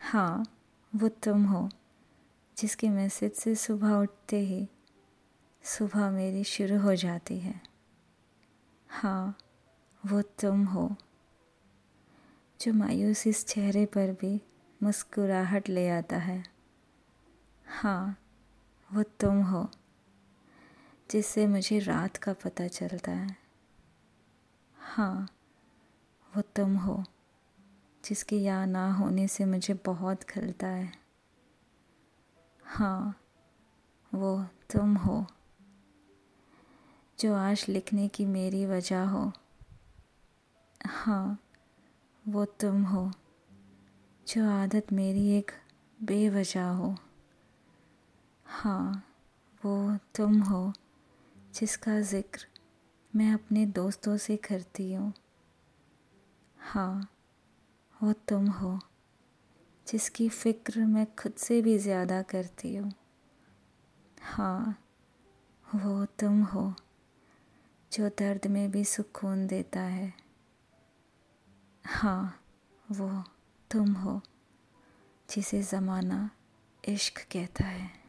हाँ वो तुम हो, जिसके मैसेज से सुबह उठते ही सुबह मेरी शुरू हो जाती है। हाँ वो तुम हो, जो मायूस इस चेहरे पर भी मुस्कुराहट ले आता है। हाँ वो तुम हो, जिससे मुझे रात का पता चलता है। हाँ वो तुम हो। जिसके या ना होने से मुझे बहुत खलता है। हाँ वो तुम हो, जो आज लिखने की मेरी वजह हो। हाँ वो तुम हो, जो आदत मेरी एक बेवजह हो। हाँ वो तुम हो, जिसका ज़िक्र मैं अपने दोस्तों से करती हूँ। हाँ वो तुम हो, जिसकी फ़िक्र मैं खुद से भी ज़्यादा करती हूँ। हाँ वो तुम हो, जो दर्द में भी सुकून देता है। हाँ वो तुम हो, जिसे ज़माना इश्क कहता है।